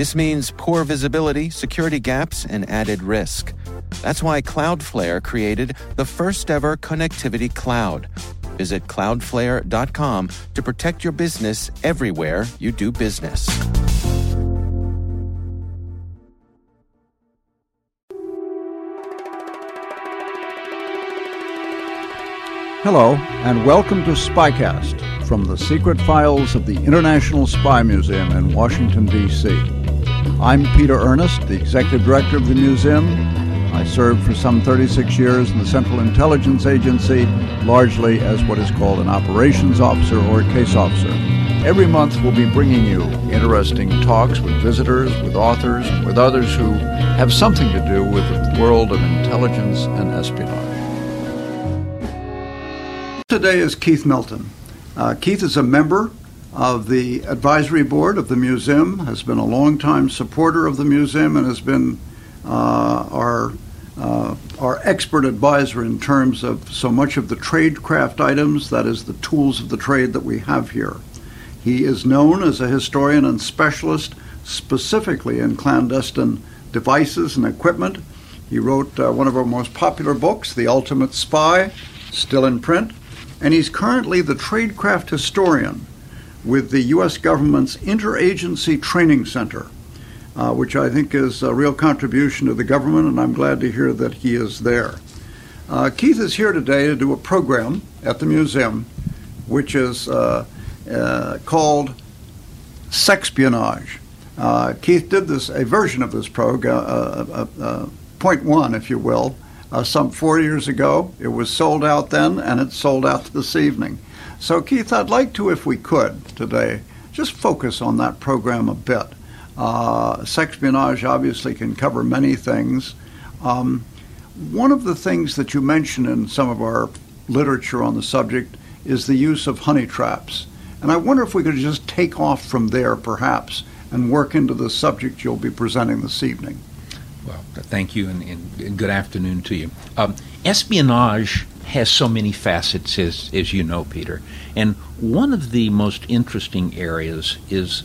This means poor visibility, security gaps, and added risk. That's why Cloudflare created the first ever connectivity cloud. Visit cloudflare.com to protect your business everywhere you do business. Hello, and welcome to Spycast from the secret files of the International Spy Museum in Washington, D.C. I'm Peter Earnest, the executive director of the museum. I served for some 36 years in the Central Intelligence Agency, largely as what is called an operations officer or a case officer. Every month, we'll be bringing you interesting talks with visitors, with authors, with others who have something to do with the world of intelligence and espionage. Today is Keith Melton. Uh, Keith is a member of the advisory board of the museum, has been a longtime supporter of the museum, and has been uh, our uh, our expert advisor in terms of so much of the tradecraft items, that is, the tools of the trade that we have here. He is known as a historian and specialist specifically in clandestine devices and equipment. He wrote uh, one of our most popular books, The Ultimate Spy, still in print and he's currently the tradecraft historian with the U.S. government's Interagency Training Center, uh, which I think is a real contribution to the government, and I'm glad to hear that he is there. Uh, Keith is here today to do a program at the museum, which is uh, uh called Sexpionage. Uh, Keith did this a version of this program, uh, point one, if you will, some four years ago. It was sold out then, and it's sold out this evening. So, Keith, I'd like to, if we could today, just focus on that program a bit. Uh, sexpionage obviously can cover many things. Um, one of the things that you mention in some of our literature on the subject is the use of honey traps. And I wonder if we could just take off from there, perhaps, and work into the subject you'll be presenting this evening. Well, thank you, and, and, and good afternoon to you. Um, espionage has so many facets, as, as you know, Peter. And one of the most interesting areas is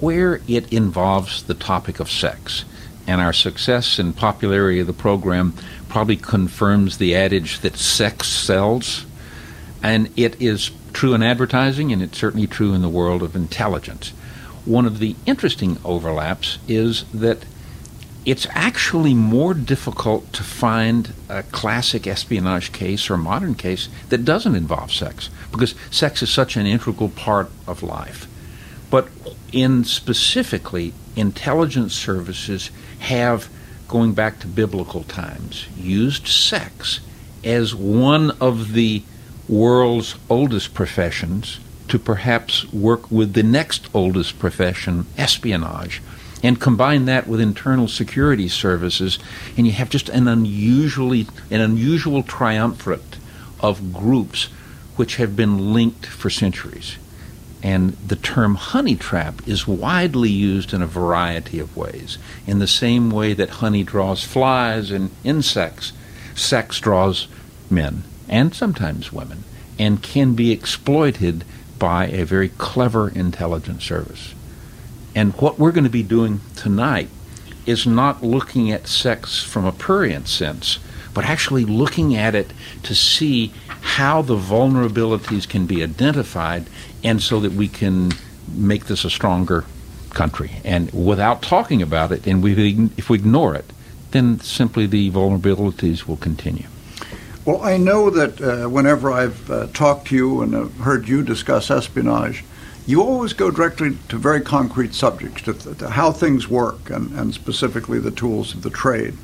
where it involves the topic of sex. And our success and popularity of the program probably confirms the adage that sex sells. And it is true in advertising, and it's certainly true in the world of intelligence. One of the interesting overlaps is that it's actually more difficult to find a classic espionage case or modern case that doesn't involve sex because sex is such an integral part of life. But in specifically, intelligence services have, going back to biblical times, used sex as one of the world's oldest professions to perhaps work with the next oldest profession, espionage and combine that with internal security services, and you have just an unusually an unusual triumvirate of groups which have been linked for centuries. And the term honey trap is widely used in a variety of ways. In the same way that honey draws flies and insects, sex draws men and sometimes women and can be exploited by a very clever intelligence service. And what we're going to be doing tonight is not looking at sex from a prurient sense, but actually looking at it to see how the vulnerabilities can be identified and so that we can make this a stronger country. And without talking about it, and we, if we ignore it, then simply the vulnerabilities will continue. Well, I know that uh, whenever I've uh, talked to you and have heard you discuss espionage, you always go directly to very concrete subjects, to, to how things work, and, and, specifically the tools of the trade.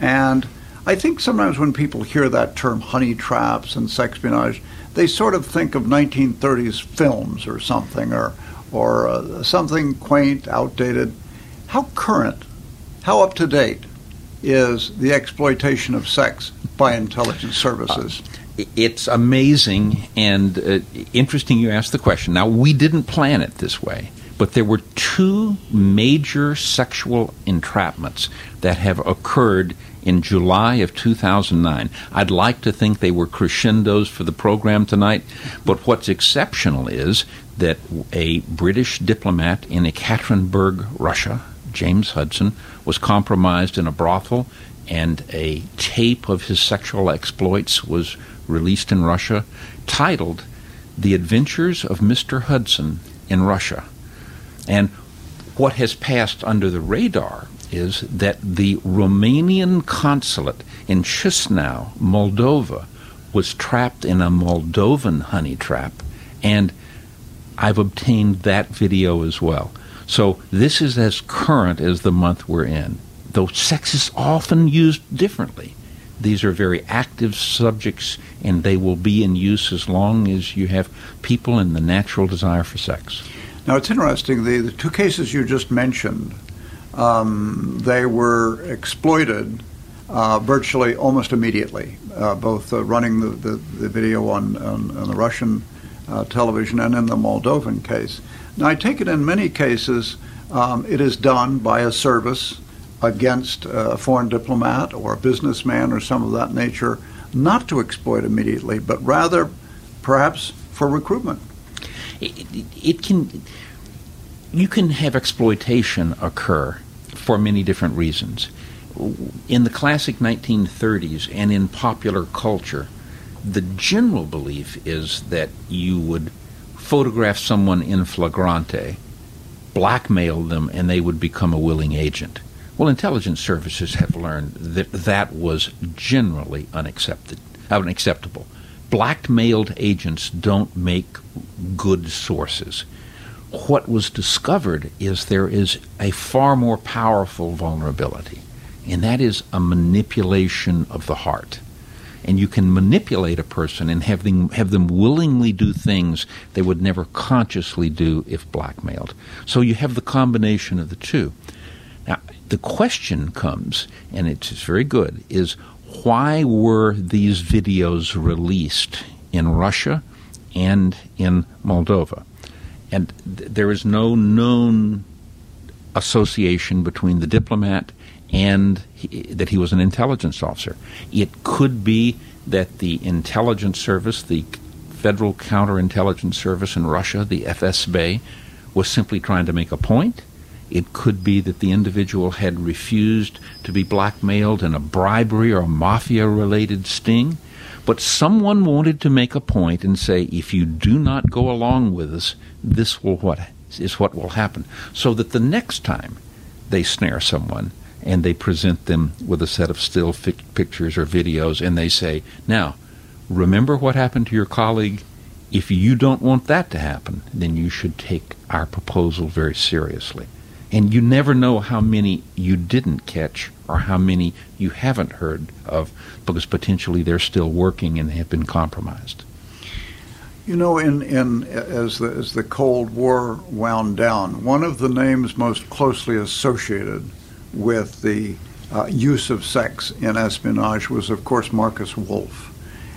And I think sometimes when people hear that term honey traps and sexpionage, they sort of think of 1930s films or something, or, or uh, something quaint, outdated. How current, how up to date is the exploitation of sex by intelligence services. Uh, it's amazing and uh, interesting you asked the question. Now, we didn't plan it this way, but there were two major sexual entrapments that have occurred in July of 2009. I'd like to think they were crescendos for the program tonight, but what's exceptional is that a British diplomat in Ekaterinburg, Russia, James Hudson, was compromised in a brothel, and a tape of his sexual exploits was released in Russia titled The Adventures of Mr. Hudson in Russia. And what has passed under the radar is that the Romanian consulate in Chisinau, Moldova, was trapped in a Moldovan honey trap, and I've obtained that video as well. So this is as current as the month we're in, though sex is often used differently. These are very active subjects, and they will be in use as long as you have people and the natural desire for sex. Now, it's interesting, the, the two cases you just mentioned, um, they were exploited uh, virtually almost immediately, uh, both uh, running the, the, the, video on, on, on the Russian uh, television and in the Moldovan case. Now, I take it in many cases um, it is done by a service against a foreign diplomat or a businessman or some of that nature, not to exploit immediately, but rather perhaps for recruitment. It, it, can, you can have exploitation occur for many different reasons. In the classic 1930s and in popular culture, the general belief is that you would photograph someone in flagrante, blackmail them, and they would become a willing agent. Well, intelligence services have learned that that was generally unaccepted, unacceptable. Blackmailed agents don't make good sources. What was discovered is there is a far more powerful vulnerability, and that is a manipulation of the heart and you can manipulate a person and have them have them willingly do things they would never consciously do if blackmailed. So you have the combination of the two. Now the question comes, and it's very good, is why were these videos released in Russia and in Moldova? And th- there is no known association between the diplomat and he, that he was an intelligence officer. It could be that the intelligence service, the Federal Counterintelligence Service in Russia, the FSB, was simply trying to make a point. It could be that the individual had refused to be blackmailed in a bribery or mafia related sting. But someone wanted to make a point and say, if you do not go along with us, this will what is what will happen. So that the next time they snare someone, and they present them with a set of still pictures or videos, and they say, Now, remember what happened to your colleague? If you don't want that to happen, then you should take our proposal very seriously. And you never know how many you didn't catch or how many you haven't heard of because potentially they're still working and they have been compromised. You know, in, in as the as the Cold War wound down, one of the names most closely associated with the uh, use of sex in espionage was, of course, Markus Wolf.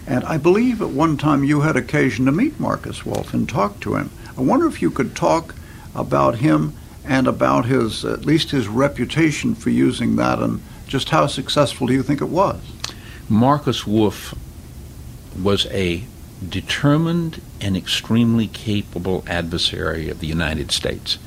And I believe at one time you had occasion to meet Markus Wolf and talk to him. I wonder if you could talk about him and about his, at least his reputation for using that, and just how successful do you think it was? Markus Wolf was a determined and extremely capable adversary of the United States.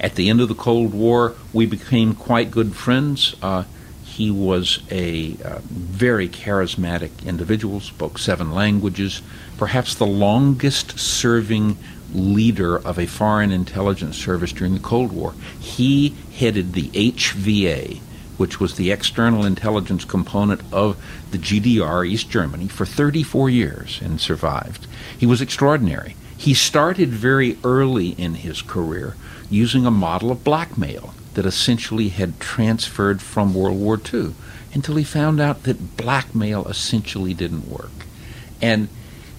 At the end of the Cold War, we became quite good friends. Uh, he was a uh, very charismatic individual, spoke seven languages, perhaps the longest serving leader of a foreign intelligence service during the Cold War. He headed the HVA, which was the external intelligence component of the GDR, East Germany, for 34 years and survived. He was extraordinary. He started very early in his career using a model of blackmail that essentially had transferred from World War II until he found out that blackmail essentially didn't work. And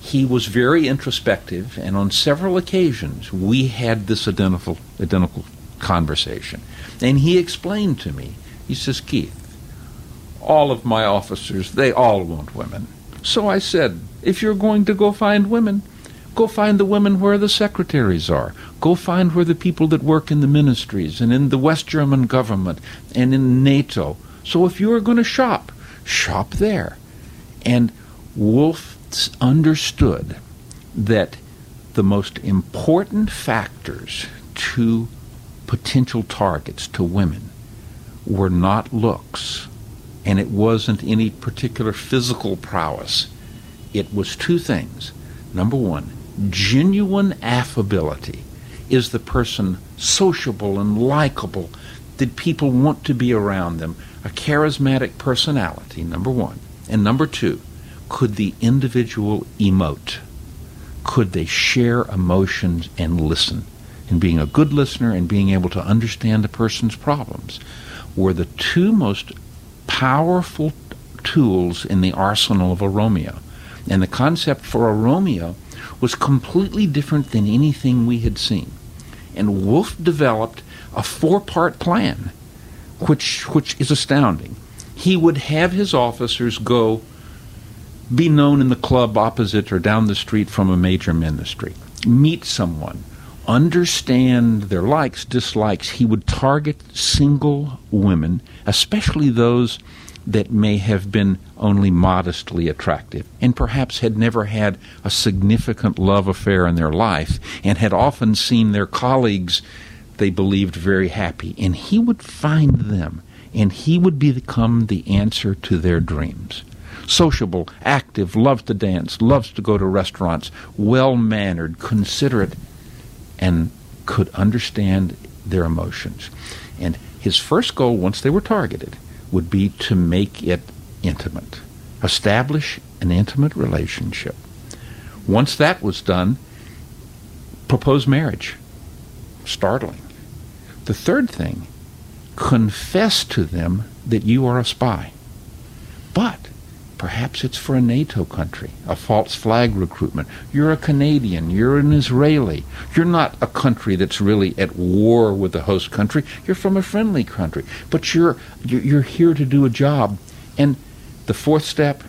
he was very introspective, and on several occasions we had this identical, identical conversation. And he explained to me, he says, Keith, all of my officers, they all want women. So I said, if you're going to go find women, go find the women where the secretaries are. Go find where the people that work in the ministries and in the West German government and in NATO. So if you are going to shop, shop there. And Wolf understood that the most important factors to potential targets, to women, were not looks, and it wasn't any particular physical prowess. It was two things. Number one, genuine affability. Is the person sociable and likable? Did people want to be around them? A charismatic personality, number one. And number two, could the individual emote? Could they share emotions and listen? And being a good listener and being able to understand a person's problems were the two most powerful tools in the arsenal of a Romeo. And the concept for a Romeo was completely different than anything we had seen. And Wolf developed a four part plan, which, which is astounding. He would have his officers go be known in the club opposite or down the street from a major ministry, meet someone, understand their likes, dislikes. He would target single women, especially those that may have been only modestly attractive and perhaps had never had a significant love affair in their life and had often seen their colleagues they believed very happy. And he would find them and he would become the answer to their dreams. Sociable, active, loves to dance, loves to go to restaurants, well mannered, considerate, and could understand their emotions. And his first goal, once they were targeted, would be to make it intimate, establish an intimate relationship. Once that was done, propose marriage. Startling. The third thing, confess to them that you are a spy. But Perhaps it's for a NATO country, a false flag recruitment. You're a Canadian, you're an Israeli. You're not a country that's really at war with the host country. You're from a friendly country, but you're you're here to do a job. And the fourth step,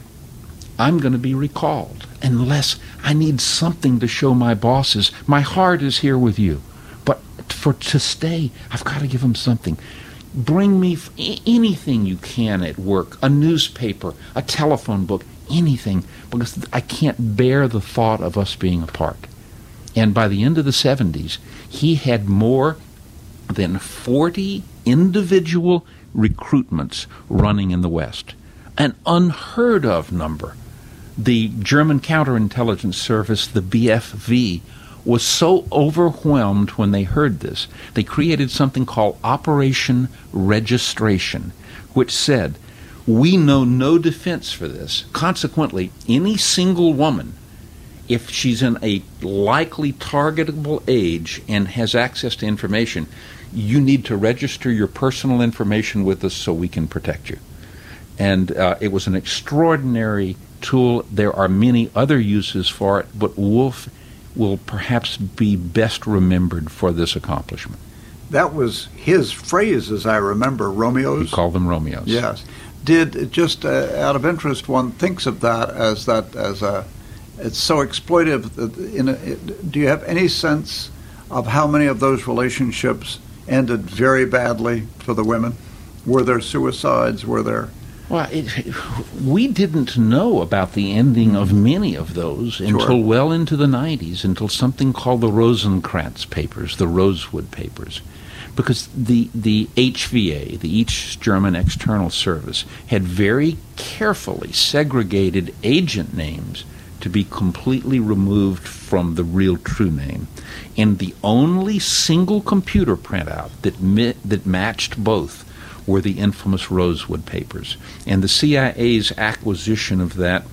I'm going to be recalled unless I need something to show my bosses my heart is here with you. But for to stay, I've got to give them something bring me anything you can at work a newspaper, a telephone book, anything, because I can't bear the thought of us being apart. And by the end of the 70s, he had more than 40 individual recruitments running in the West, an unheard of number. The German counterintelligence service, the BFV, was so overwhelmed when they heard this, they created something called Operation Registration, which said, We know no defense for this. Consequently, any single woman, if she's in a likely targetable age and has access to information, you need to register your personal information with us so we can protect you. And uh, it was an extraordinary tool. There are many other uses for it, but Wolf will perhaps be best remembered for this accomplishment. That was his phrase, as I remember, Romeos. He called them Romeos. Yes. Did just uh, out of interest, one thinks of that as that as a. It's so exploitive. That In a, it, do you have any sense of how many of those relationships ended very badly for the women? Were there suicides? Were there well, it, we didn't know about the ending of many of those sure. until well into the 90s, until something called the Rosenkrantz papers, the Rosewood papers. Because the, the HVA, the East German External Service, had very carefully segregated agent names to be completely removed from the real true name. And the only single computer printout that, mi- that matched both were the infamous Rosewood Papers. And the CIA's acquisition of that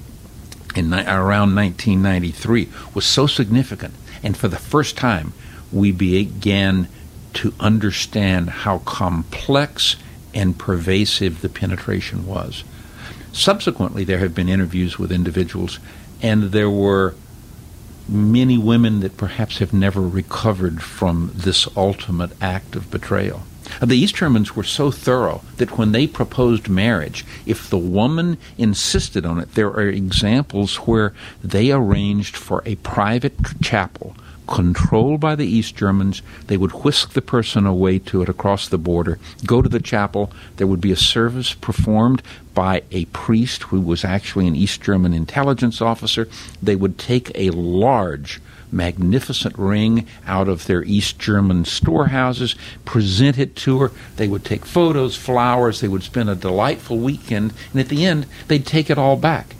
in around 1993 was so significant. And for the first time, we began to understand how complex and pervasive the penetration was. Subsequently, there have been interviews with individuals, and there were many women that perhaps have never recovered from this ultimate act of betrayal. Uh, the East Germans were so thorough that when they proposed marriage, if the woman insisted on it, there are examples where they arranged for a private chapel controlled by the East Germans. They would whisk the person away to it across the border, go to the chapel. There would be a service performed by a priest who was actually an East German intelligence officer. They would take a large magnificent ring out of their East German storehouses, present it to her. They would take photos, flowers, they would spend a delightful weekend, and at the end, they'd take it all back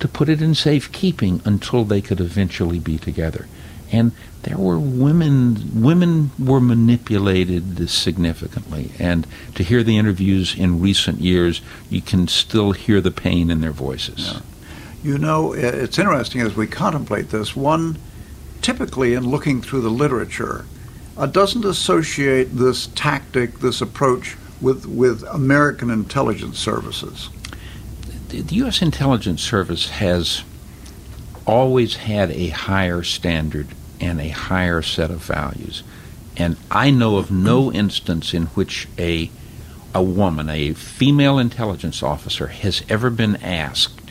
to put it in safekeeping until they could eventually be together. And there were women women were manipulated significantly and to hear the interviews in recent years you can still hear the pain in their voices yeah. you know it's interesting as we contemplate this one typically in looking through the literature, uh, doesn't associate this tactic, this approach, with, with American intelligence services. The, the U.S. intelligence service has always had a higher standard and a higher set of values. And I know of no instance in which a a woman, a female intelligence officer, has ever been asked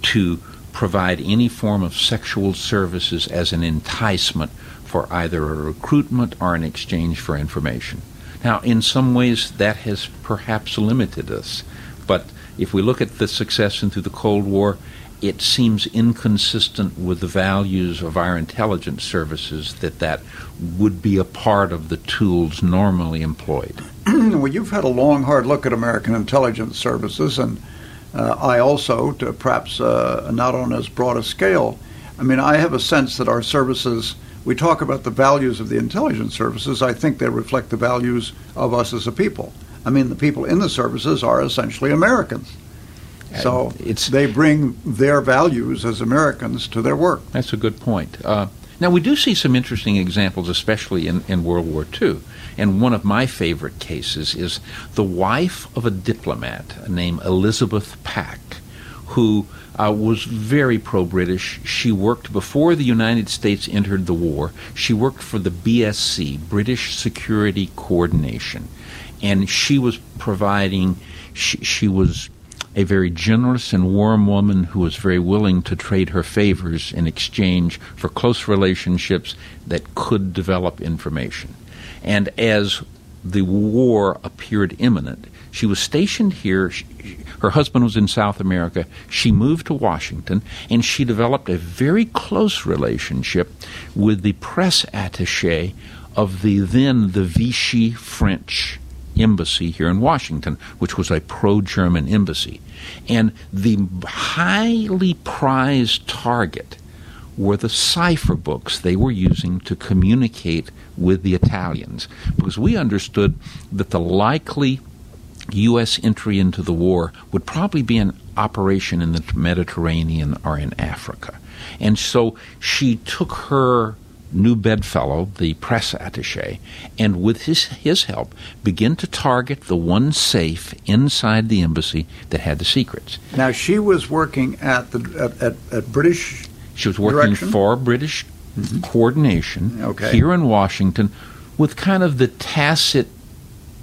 to provide any form of sexual services as an enticement for either a recruitment or an exchange for information. Now, in some ways, that has perhaps limited us, but if we look at the success through the Cold War, it seems inconsistent with the values of our intelligence services that that would be a part of the tools normally employed. well, you've had a long, hard look at American intelligence services, and I also, to perhaps uh, not on as broad a scale, I mean, I have a sense that our services, we talk about the values of the intelligence services, I think they reflect the values of us as a people. I mean, the people in the services are essentially Americans. So it's, they bring their values as Americans to their work. That's a good point. Uh, now, we do see some interesting examples, especially in, in World War II. And one of my favorite cases is the wife of a diplomat named Elizabeth Pack, who uh, was very pro British. She worked before the United States entered the war. She worked for the BSC, British Security Coordination. And she was providing, she, she was a very generous and warm woman who was very willing to trade her favors in exchange for close relationships that could develop information. And as the war appeared imminent, she was stationed here. She, her husband was in South America. She moved to Washington, and she developed a very close relationship with the press attaché of the then the Vichy French embassy here in Washington, which was a pro German embassy. And the highly prized target were the cipher books they were using to communicate with the Italians, because we understood that the likely U.S. entry into the war would probably be an operation in the Mediterranean or in Africa. And so she took her new bedfellow, the press attache, and with his, his help, begin to target the one safe inside the embassy that had the secrets. Now, she was working at, the, at, at, at British She was working direction? for British mm-hmm. coordination okay. here in Washington with kind of the tacit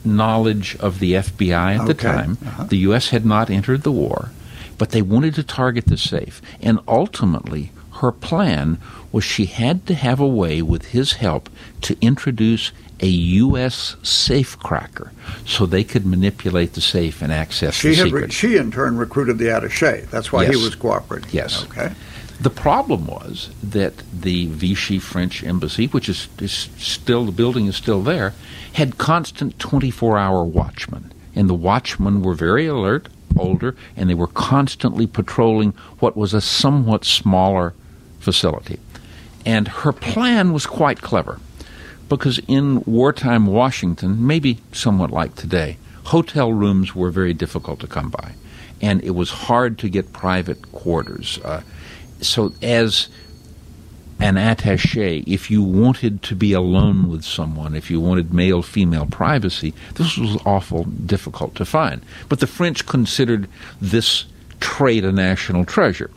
knowledge of the FBI at okay. the time. Uh-huh. The U.S. had not entered the war, but they wanted to target the safe. And ultimately, her plan was she had to have a way, with his help, to introduce a U.S. safecracker so they could manipulate the safe and access she the had secret. Re- she, in turn, recruited the attaché. That's why Yes. he was cooperating. Yes. Okay. The problem was that the Vichy French embassy, which is, is still the building is still there, had constant 24-hour watchmen, and the watchmen were very alert, older, and they were constantly patrolling what was a somewhat smaller facility. And her plan was quite clever, because in wartime Washington, maybe somewhat like today, hotel rooms were very difficult to come by, and it was hard to get private quarters. Uh, so as an attaché, if you wanted to be alone with someone, if you wanted male female privacy, this was awful difficult to find. But the French considered this trait a national treasure.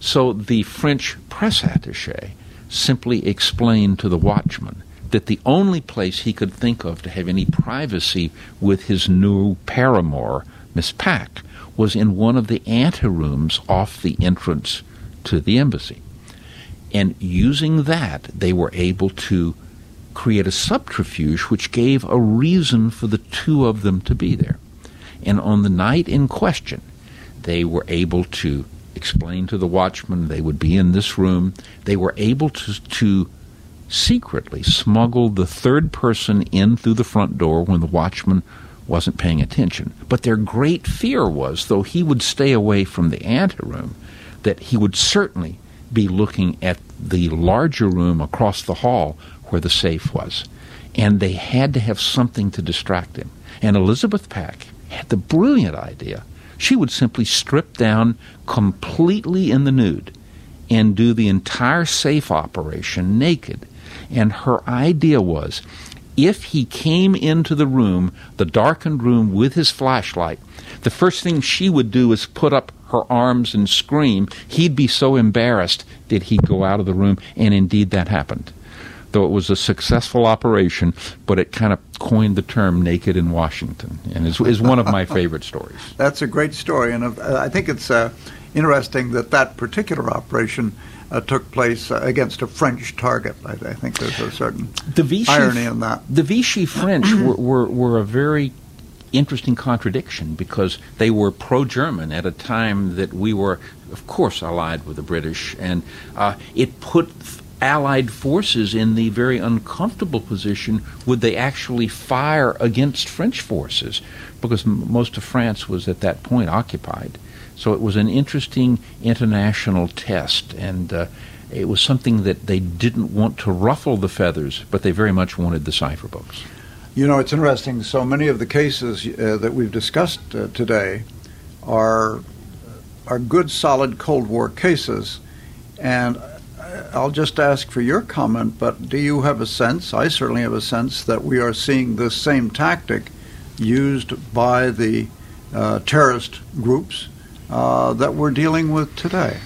So the French press attaché simply explained to the watchman that the only place he could think of to have any privacy with his new paramour, Miss Pack, was in one of the anterooms off the entrance to the embassy. And using that, they were able to create a subterfuge which gave a reason for the two of them to be there. And on the night in question, they were able to explain to the watchman they would be in this room. They were able to, to secretly smuggle the third person in through the front door when the watchman wasn't paying attention. But their great fear was, though he would stay away from the anteroom, that he would certainly be looking at the larger room across the hall where the safe was. And they had to have something to distract him. And Elizabeth Pack had the brilliant idea. She would simply strip down completely in the nude and do the entire safe operation naked. And her idea was if he came into the room, the darkened room, with his flashlight, the first thing she would do is put up her arms and scream. He'd be so embarrassed that he'd go out of the room, and indeed that happened. Though it was a successful operation, but it kind of coined the term "naked in Washington," and is, is one of my favorite stories. That's a great story, and uh, I think it's uh, interesting that that particular operation uh, took place uh, against a French target. I, I, think there's a certain the Vichy, irony in that. The Vichy French were, were, were a very interesting contradiction because they were pro-German at a time that we were, of course, allied with the British, and uh, it put Allied forces in the very uncomfortable position: would they actually fire against French forces? Because m- most of France was at that point occupied. So it was an interesting international test, and uh, it was something that they didn't want to ruffle the feathers, but they very much wanted the cipher books. You know, it's interesting. So many of the cases uh, that we've discussed uh, today are are good, solid Cold War cases, and I'll just ask for your comment. But do you have a sense? I certainly have a sense that we are seeing this same tactic used by the uh, terrorist groups uh, that we're dealing with today?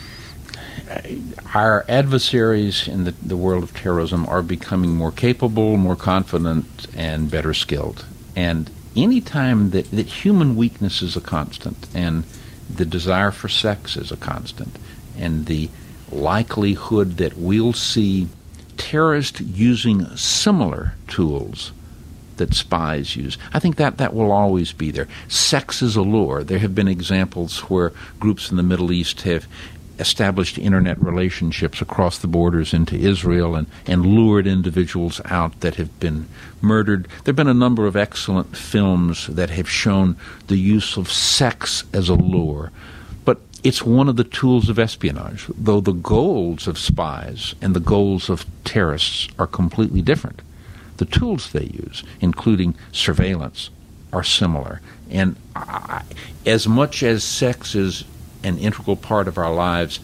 Our adversaries in the, the world of terrorism are becoming more capable, more confident, and better skilled. And any time that, that human weakness is a constant, and the desire for sex is a constant, and the likelihood that we'll see terrorists using similar tools that spies use. I think that that will always be there. Sex is a lure. There have been examples where groups in the Middle East have established internet relationships across the borders into Israel and, and lured individuals out that have been murdered. There have been a number of excellent films that have shown the use of sex as a lure. It's one of the tools of espionage, though the goals of spies and the goals of terrorists are completely different the tools they use, including surveillance, are similar. And I, as much as sex is an integral part of our lives,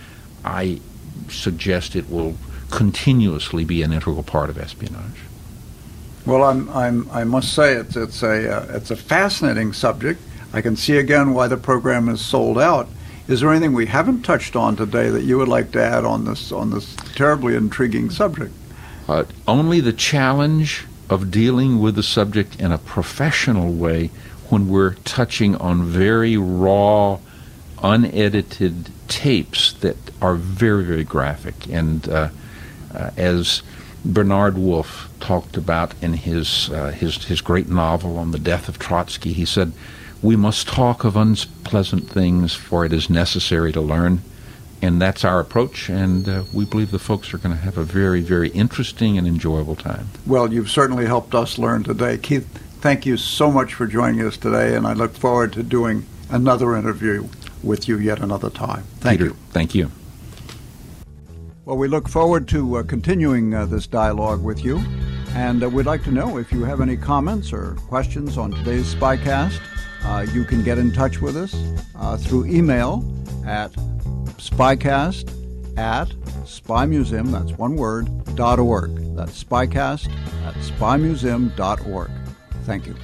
I suggest it will continuously be an integral part of espionage. Well, I'm, I'm, i must say it's, it's, a, uh, it's a fascinating subject. I can see again why the program is sold out. Is there anything we haven't touched on today that you would like to add on this on this terribly intriguing subject? Uh, only the challenge of dealing with the subject in a professional way when we're touching on very raw, unedited tapes that are very, very graphic. And uh, uh, as Bernard Wolfe talked about in his, uh, his, his great novel on the death of Trotsky, he said, We must talk of unpleasant things, for it is necessary to learn and that's our approach, and uh, we believe the folks are going to have a very, very interesting and enjoyable time. Well, you've certainly helped us learn today. Keith, thank you so much for joining us today, and I look forward to doing another interview with you yet another time. Thank Peter, you. Thank you. Well, we look forward to uh, continuing uh, this dialogue with you, and uh, we'd like to know if you have any comments or questions on today's Spycast. Uh, you can get in touch with us uh, through email at spycast at spymuseum, that's one word, dot org. That's spycast at spymuseum.org. Thank you.